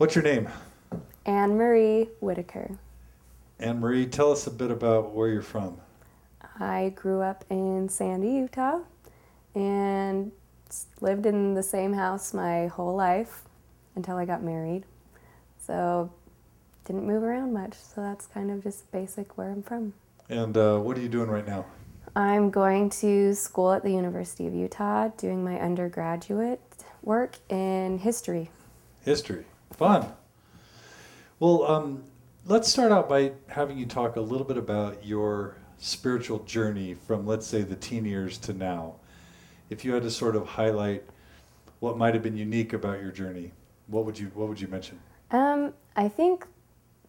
What's your name? Anne Marie Whitaker. Anne Marie, tell us a bit about where you're from. I grew up in Sandy, Utah, and lived in the same house my whole life until I got married. So didn't move around much. So that's kind of just basic where I'm from. And uh, what are you doing right now? I'm going to school at the University of Utah, doing my undergraduate work in history. History, fun. Well, um, let's start out by having you talk a little bit about your spiritual journey from, let's say, the teen years to now. If you had to sort of highlight what might have been unique about your journey, what would you what would you mention? Um, I think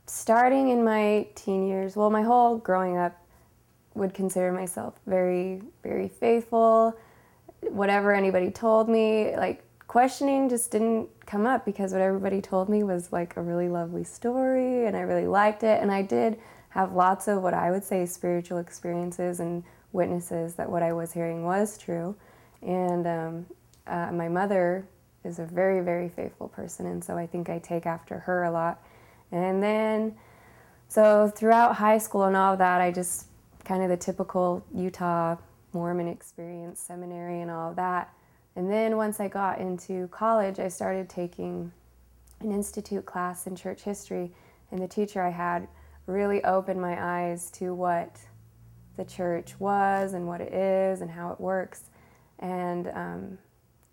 starting in my teen years, well, my whole growing up, would consider myself very, very faithful. Whatever anybody told me, like questioning just didn't come up because what everybody told me was like a really lovely story and I really liked it. And I did have lots of what I would say spiritual experiences and witnesses that what I was hearing was true. And um, uh, my mother is a very, very faithful person, and so I think I take after her a lot. And then, so throughout high school and all of that, I just kind of the typical Utah Mormon experience, seminary, and all of that. And then once I got into college, I started taking an institute class in church history, and the teacher I had really opened my eyes to what the church was and what it is and how it works. And um,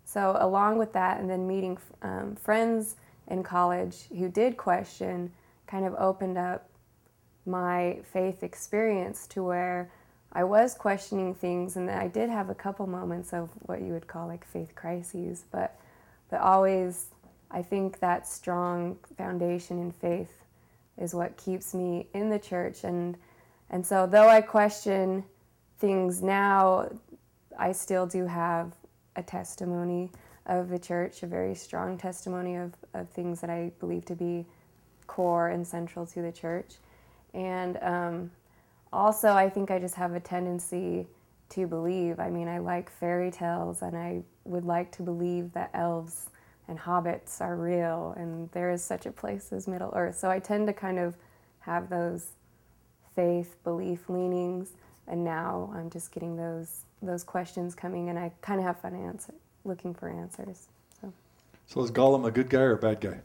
so, along with that, and then meeting um, friends in college who did question, kind of opened up my faith experience to where I was questioning things, and I did have a couple moments of what you would call like faith crises, but but always I think that strong foundation in faith is what keeps me in the church, and and so though I question things now, I still do have a testimony of the church, a very strong testimony of, of things that I believe to be core and central to the church. And um, also, I think I just have a tendency to believe. I mean, I like fairy tales, and I would like to believe that elves and hobbits are real, and there is such a place as Middle Earth. So I tend to kind of have those faith, belief leanings, and now I'm just getting those those questions coming, and I kind of have fun answer, looking for answers. So. So is Gollum a good guy or a bad guy?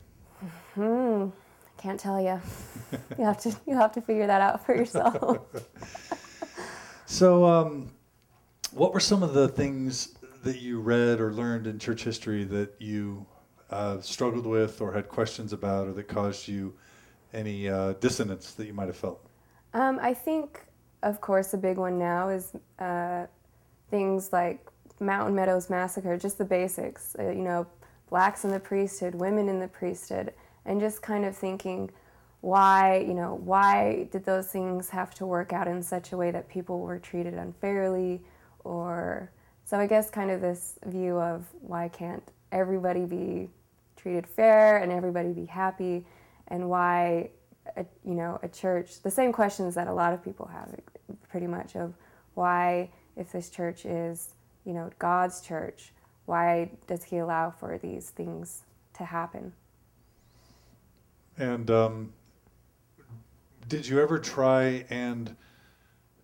Hmm. Can't tell you. you have to you have to figure that out for yourself. so, um, what were some of the things that you read or learned in church history that you uh, struggled with, or had questions about, or that caused you any uh, dissonance that you might have felt? Um, I think, of course, a big one now is uh, things like Mountain Meadows Massacre, just the basics. Uh, you know, blacks in the priesthood, women in the priesthood and just kind of thinking why you know why did those things have to work out in such a way that people were treated unfairly? Or so i guess kind of this view of why can't everybody be treated fair and everybody be happy? And why a, you know a church the same questions that a lot of people have pretty much of why if this church is you know god's church why does he allow for these things to happen and um, did you ever try and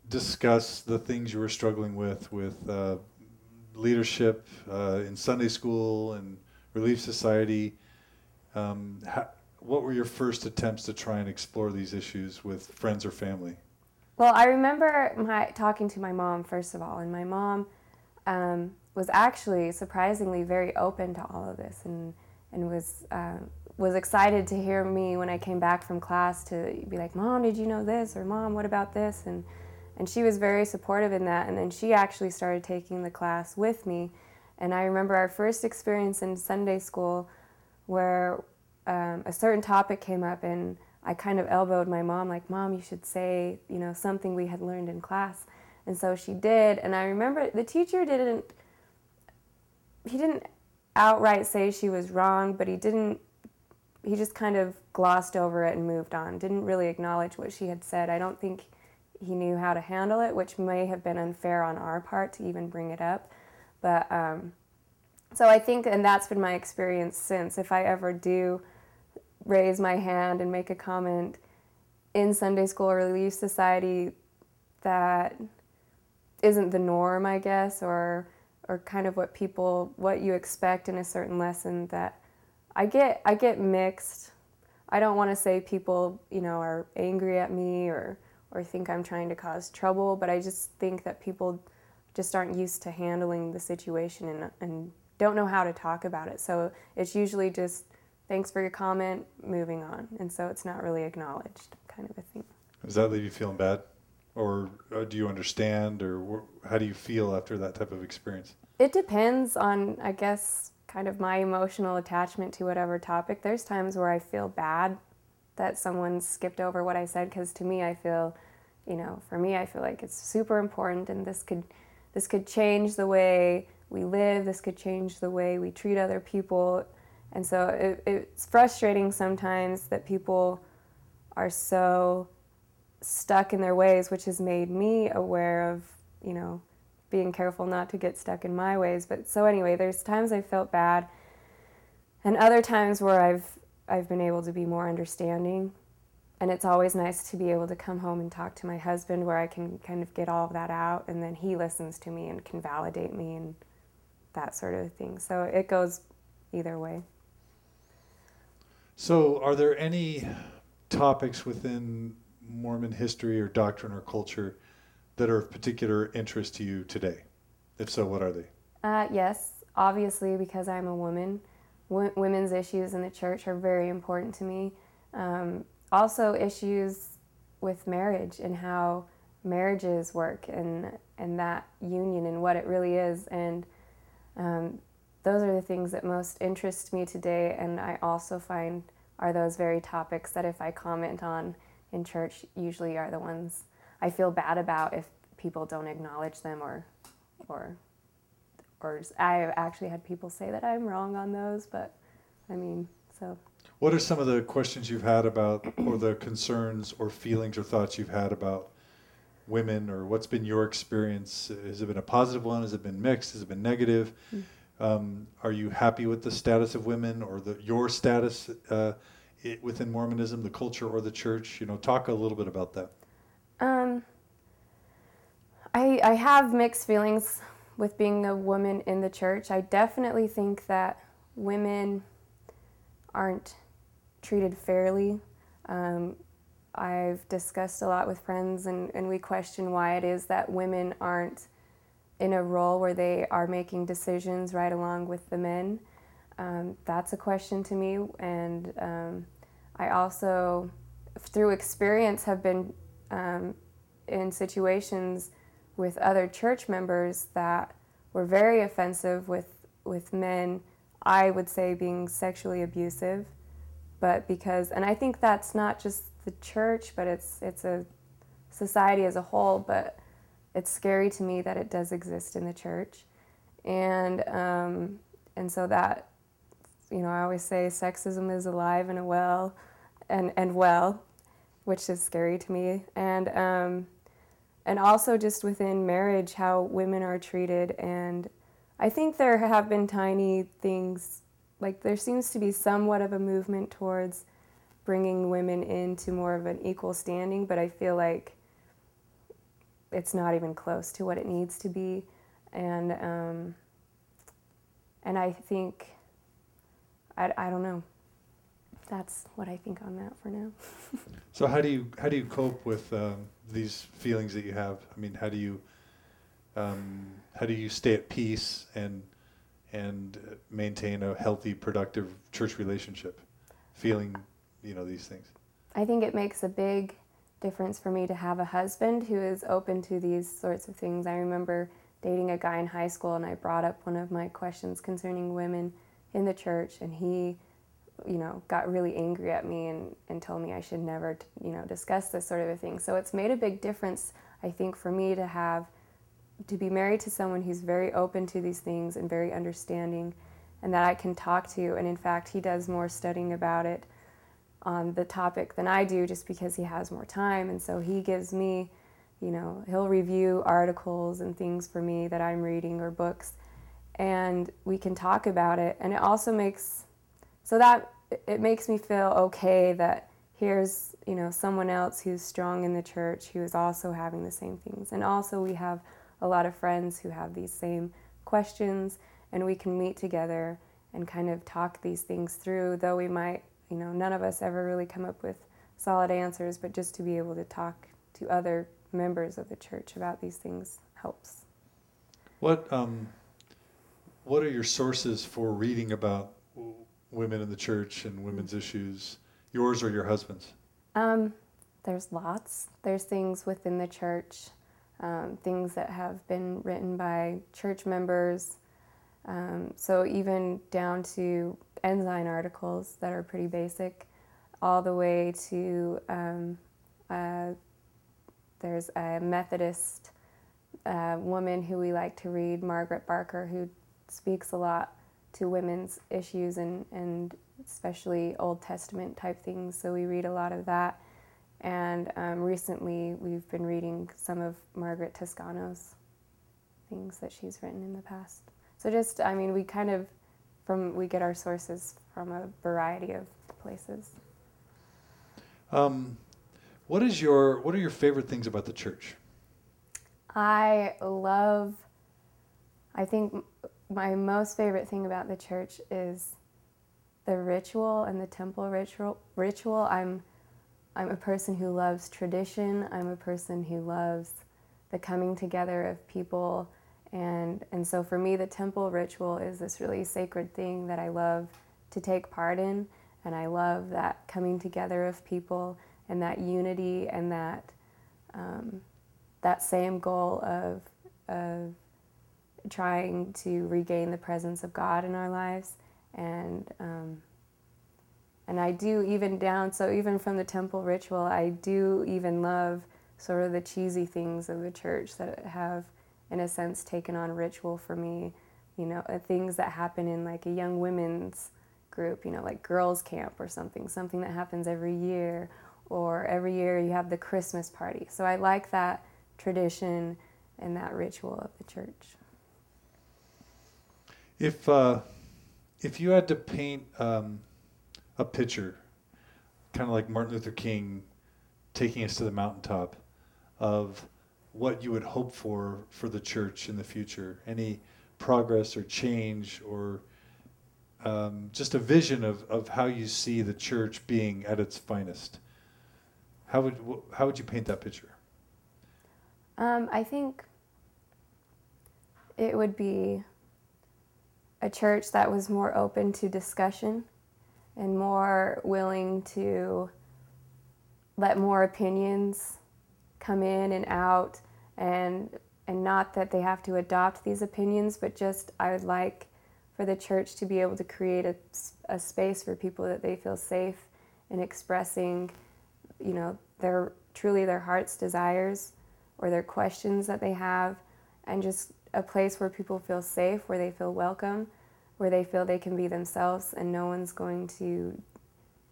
discuss the things you were struggling with with uh, leadership uh, in Sunday school and Relief Society? Um, what were your first attempts to try and explore these issues with friends or family? Well, I remember my talking to my mom first of all, and my mom um, was actually surprisingly very open to all of this, and and was um, was excited to hear me when I came back from class to be like, "Mom, did you know this?" or "Mom, what about this?" and and she was very supportive in that. And then she actually started taking the class with me. And I remember our first experience in Sunday school, where um, a certain topic came up, and I kind of elbowed my mom, like, "Mom, you should say, you know, something we had learned in class." And so she did. And I remember the teacher didn't. He didn't outright say she was wrong, but he didn't he just kind of glossed over it and moved on. Didn't really acknowledge what she had said. I don't think he knew how to handle it, which may have been unfair on our part to even bring it up. But um, so I think, and that's been my experience since. If I ever do raise my hand and make a comment in Sunday school or Relief Society that isn't the norm, I guess, or or kind of what people what you expect in a certain lesson that I get I get mixed. I don't want to say people, you know, are angry at me or or think I'm trying to cause trouble, but I just think that people just aren't used to handling the situation and and don't know how to talk about it. So it's usually just thanks for your comment, moving on. And so it's not really acknowledged, kind of a thing. Does that leave you feeling bad? Or uh, do you understand? Or wh- how do you feel after that type of experience? It depends on, I guess, kind of my emotional attachment to whatever topic. There's times where I feel bad that someone skipped over what I said because to me, I feel, you know, for me, I feel like it's super important and this could, this could change the way we live. This could change the way we treat other people. And so it, it's frustrating sometimes that people are so stuck in their ways, which has made me aware of, you know, being careful not to get stuck in my ways. But so anyway, there's times I felt bad and other times where I've I've been able to be more understanding. And it's always nice to be able to come home and talk to my husband where I can kind of get all of that out and then he listens to me and can validate me and that sort of thing. So it goes either way. So, are there any topics within Mormon history or doctrine or culture that are of particular interest to you today? If so, what are they? Uh, yes, obviously, because I'm a woman, w- women's issues in the church are very important to me. Um, also, issues with marriage and how marriages work and and that union and what it really is and um, those are the things that most interest me today, and I also find are those very topics that if I comment on in church, usually are the ones I feel bad about if people don't acknowledge them or, or, or I actually had people say that I'm wrong on those, but I mean, so. What are some of the questions you've had about, or the concerns or feelings or thoughts you've had about women, or what's been your experience? Has it been a positive one? Has it been mixed? Has it been negative? Mm. Um, are you happy with the status of women or the, your status uh, it, within Mormonism, the culture, or the church? You know, talk a little bit about that. Um, I, I have mixed feelings with being a woman in the church. I definitely think that women aren't treated fairly. Um, I've discussed a lot with friends, and, and we question why it is that women aren't in a role where they are making decisions right along with the men. Um, that's a question to me, and um, I also, through experience, have been um, in situations with other church members that were very offensive with with men. I would say being sexually abusive, but because, and I think that's not just the church, but it's it's a society as a whole. But it's scary to me that it does exist in the church, and um, and so that you know I always say sexism is alive and well, and and well, which is scary to me, and um, and also just within marriage how women are treated, and I think there have been tiny things like there seems to be somewhat of a movement towards bringing women into more of an equal standing, but I feel like it's not even close to what it needs to be, and um, and I think I, I don't know. That's what I think on that for now. so how do you how do you cope with um, these feelings that you have? I mean, how do you um, how do you stay at peace and and maintain a healthy, productive church relationship, feeling you know these things? I think it makes a big difference for me to have a husband who is open to these sorts of things. I remember dating a guy in high school and I brought up one of my questions concerning women in the church and he you know got really angry at me and, and told me I should never you know discuss this sort of a thing. So it's made a big difference I think for me to have to be married to someone who's very open to these things and very understanding and that I can talk to and in fact he does more studying about it on the topic than I do just because he has more time. And so he gives me, you know, he'll review articles and things for me that I'm reading or books, and we can talk about it. And it also makes, so that it, makes me feel okay that here's you know someone else who's strong in the church who is also having the same things. And also we have a lot of friends who have these same questions and we can meet together and kind of talk these things through though we might you know none of us ever really come up with solid answers but just to be able to talk to other members of the church about these things helps. What um, what are your sources for reading about women in the church and women's issues? Yours or your husband's? Um, there's lots. There's things within the church, um, things that have been written by church members. Um, so even down to ensign articles that are pretty basic, all the way to um, uh, there's a Methodist uh, woman who we like to read, Margaret Barker, who speaks a lot to women's issues and, and especially Old Testament type things. So we read a lot of that. And um, recently we've been reading some of Margaret Toscano's things that she's written in the past. So just, I mean, we kind of, from, we get our sources from a variety of places. Um, what is your what are your favorite things about the church? I love, I think my most favorite thing about the church is the ritual and the temple ritual. Ritual. I'm, I'm a person who loves tradition. I'm a person who loves the coming together of people, and and so for me, the temple ritual is this really sacred thing that I love to take part in, and I love that coming together of people and that unity and that. Um, that same goal of, of trying to regain the presence of God in our lives. And, um, and I do even down, so even from the temple ritual, I do even love sort of the cheesy things of the church that have, in a sense, taken on ritual for me. You know, uh, things that happen in like a young women's group, you know, like girls' camp or something, something that happens every year, or every year you have the Christmas party. So I like that tradition and that ritual of the church. If uh, if you had to paint um, a picture, kind of like Martin Luther King taking us to the mountaintop, of what you would hope for for the church in the future, any progress or change or um, just a vision of, of how you see the church being at its finest. How would wh- how would you paint that picture? Um, I think it would be a church that was more open to discussion and more willing to let more opinions come in and out and and not that they have to adopt these opinions but just I would like for the church to be able to create a, a space for people that they feel safe in expressing you know their truly their heart's desires or their questions that they have and just a place where people feel safe where they feel welcome where they feel they can be themselves and no one's going to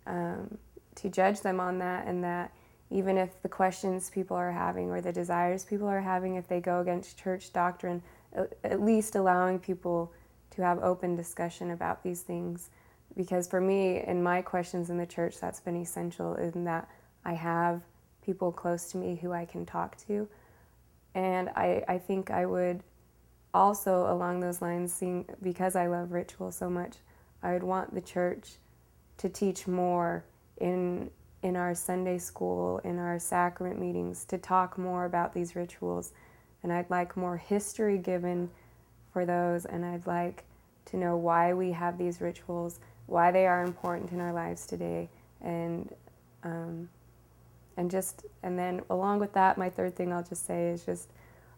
um, to judge them on that and that even if the questions people are having or the desires people are having if they go against church doctrine at least allowing people to have open discussion about these things. Because for me in my questions in the church that's been essential in that i have people close to me who i can talk to. And i, I think i would also along those lines seeing because i love ritual so much i would want the church to teach more in in our Sunday school, in our sacrament meetings, to talk more about these rituals. And I'd like more history given for those, and I'd like to know why we have these rituals, why they are important in our lives today, and um, and just and then along with that, my third thing I'll just say is just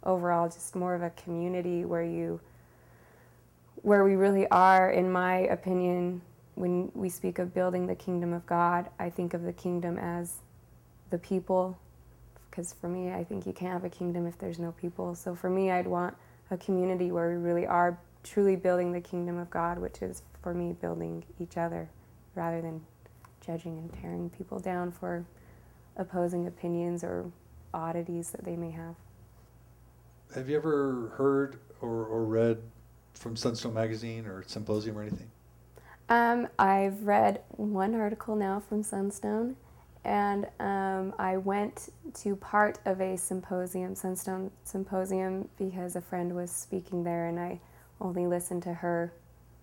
overall just more of a community where you where we really are, in my opinion, when we speak of building the kingdom of God, I think of the kingdom as the people. Because for me, I think you can't have a kingdom if there's no people. So for me, I'd want a community where we really are truly building the kingdom of God, which is for me building each other rather than judging and tearing people down for opposing opinions or oddities that they may have. Have you ever heard or, or read from Sunstone Magazine or Symposium or anything? Um, I've read one article now from Sunstone, and um, I went to part of a symposium, Sunstone Symposium, because a friend was speaking there, and I only listened to her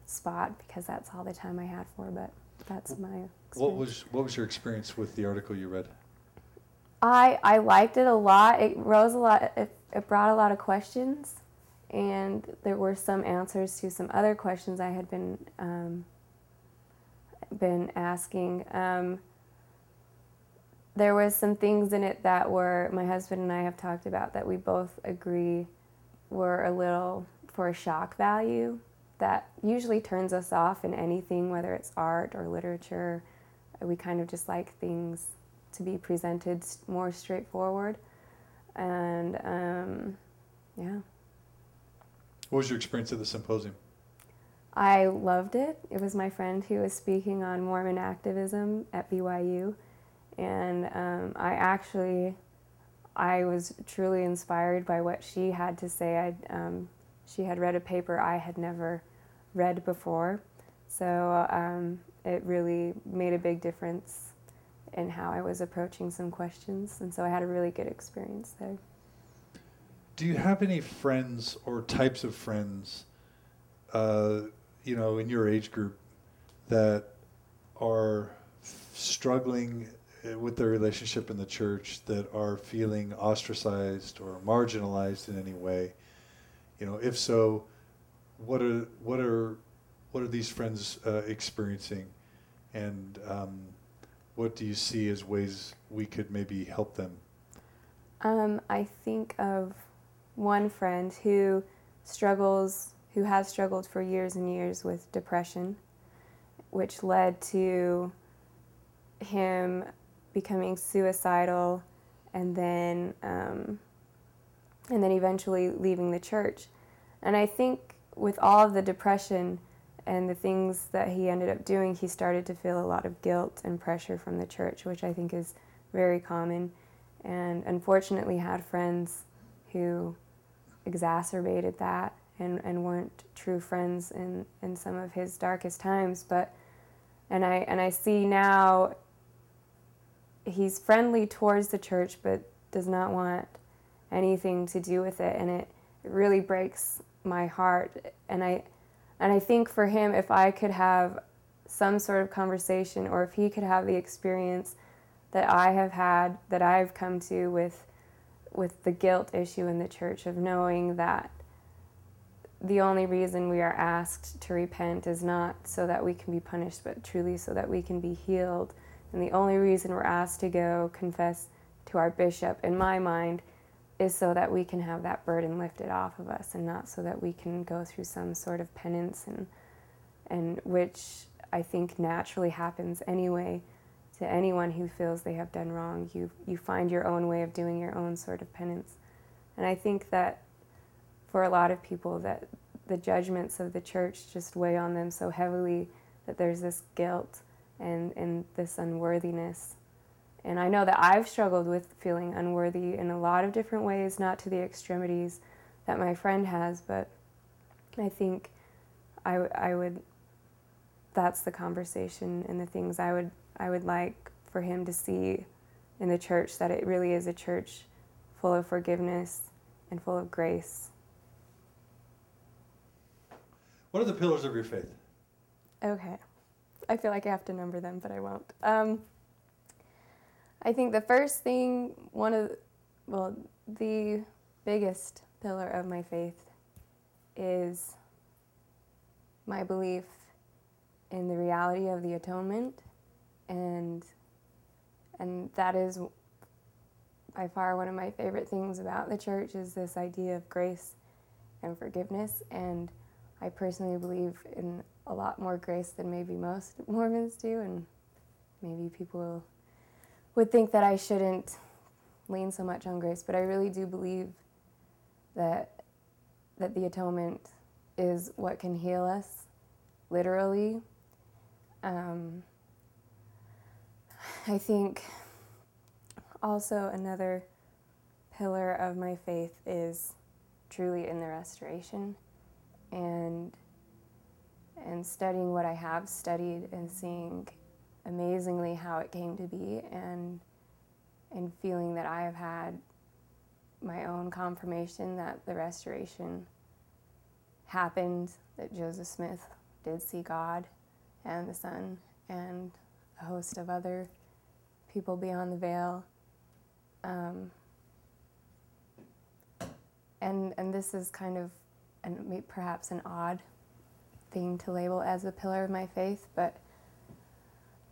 spot because that's all the time I had for. But that's my. Experience. What was what was your experience with the article you read? I I liked it a lot. It rose a lot. It, it brought a lot of questions, and there were some answers to some other questions I had been um, been asking. Um, there was some things in it that were my husband and I have talked about that we both agree were a little for a shock value that usually turns us off in anything, whether it's art or literature. We kind of just like things to be presented more straightforward. And um, yeah. What was your experience at the symposium? I loved it. It was my friend who was speaking on Mormon activism at BYU. And um, I actually, I was truly inspired by what she had to say. I, um, she had read a paper I had never read before. So um, it really made a big difference in how I was approaching some questions. And so I had a really good experience there. Do you have any friends or types of friends, uh, you know, in your age group that are struggling uh, with their relationship in the church, that are feeling ostracized or marginalized in any way? You know, if so, what are what are what are these friends uh, experiencing, and um, what do you see as ways we could maybe help them? Um, I think of one friend who struggles, who has struggled for years and years with depression, which led to him becoming suicidal and then um, and then eventually leaving the church. And I think with all of the depression and the things that he ended up doing, he started to feel a lot of guilt and pressure from the church, which I think is very common. And unfortunately, had friends who exacerbated that and, and weren't true friends in, in some of his darkest times. But and I and I see now he's friendly towards the church but does not want anything to do with it and it, it really breaks my heart and I and I think for him if I could have some sort of conversation or if he could have the experience that I have had that I've come to with with the guilt issue in the church of knowing that the only reason we are asked to repent is not so that we can be punished, but truly so that we can be healed. And the only reason we're asked to go confess to our bishop, in my mind, is so that we can have that burden lifted off of us and not so that we can go through some sort of penance and and which I think naturally happens anyway to anyone who feels they have done wrong. You, you find your own way of doing your own sort of penance. And I think that for a lot of people that the judgments of the church just weigh on them so heavily that there's this guilt and, and this unworthiness. And I know that I've struggled with feeling unworthy in a lot of different ways, not to the extremities that my friend has, but I think I, I would, that's the conversation and the things I would I would like for him to see in the church that it really is a church full of forgiveness and full of grace. What are the pillars of your faith? Okay. I feel like I have to number them, but I won't. Um, I think the first thing, one of, well, the biggest pillar of my faith is my belief in the reality of the atonement. And and that is by far one of my favorite things about the church is this idea of grace and forgiveness. And I personally believe in a lot more grace than maybe most Mormons do. And maybe people would think that I shouldn't lean so much on grace but I really do believe that that the atonement is what can heal us literally. Um, I think also another pillar of my faith is truly in the restoration and and studying what I have studied and seeing amazingly how it came to be and and feeling that I have had my own confirmation that the restoration happened, that Joseph Smith did see God and the Son and a host of other people beyond the veil. Um, and and this is kind of may- perhaps an odd thing to label as a pillar of my faith, but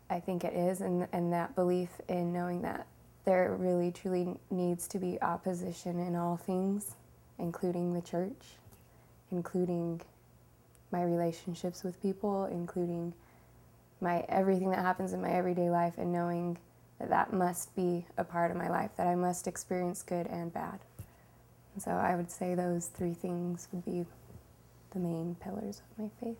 I think it is, and and that belief in knowing that there really truly needs to be opposition in all things, including the church, including my relationships with people, including my everything that happens in my everyday life, and knowing that that must be a part of my life, that I must experience good and bad. And so I would say those three things would be the main pillars of my faith.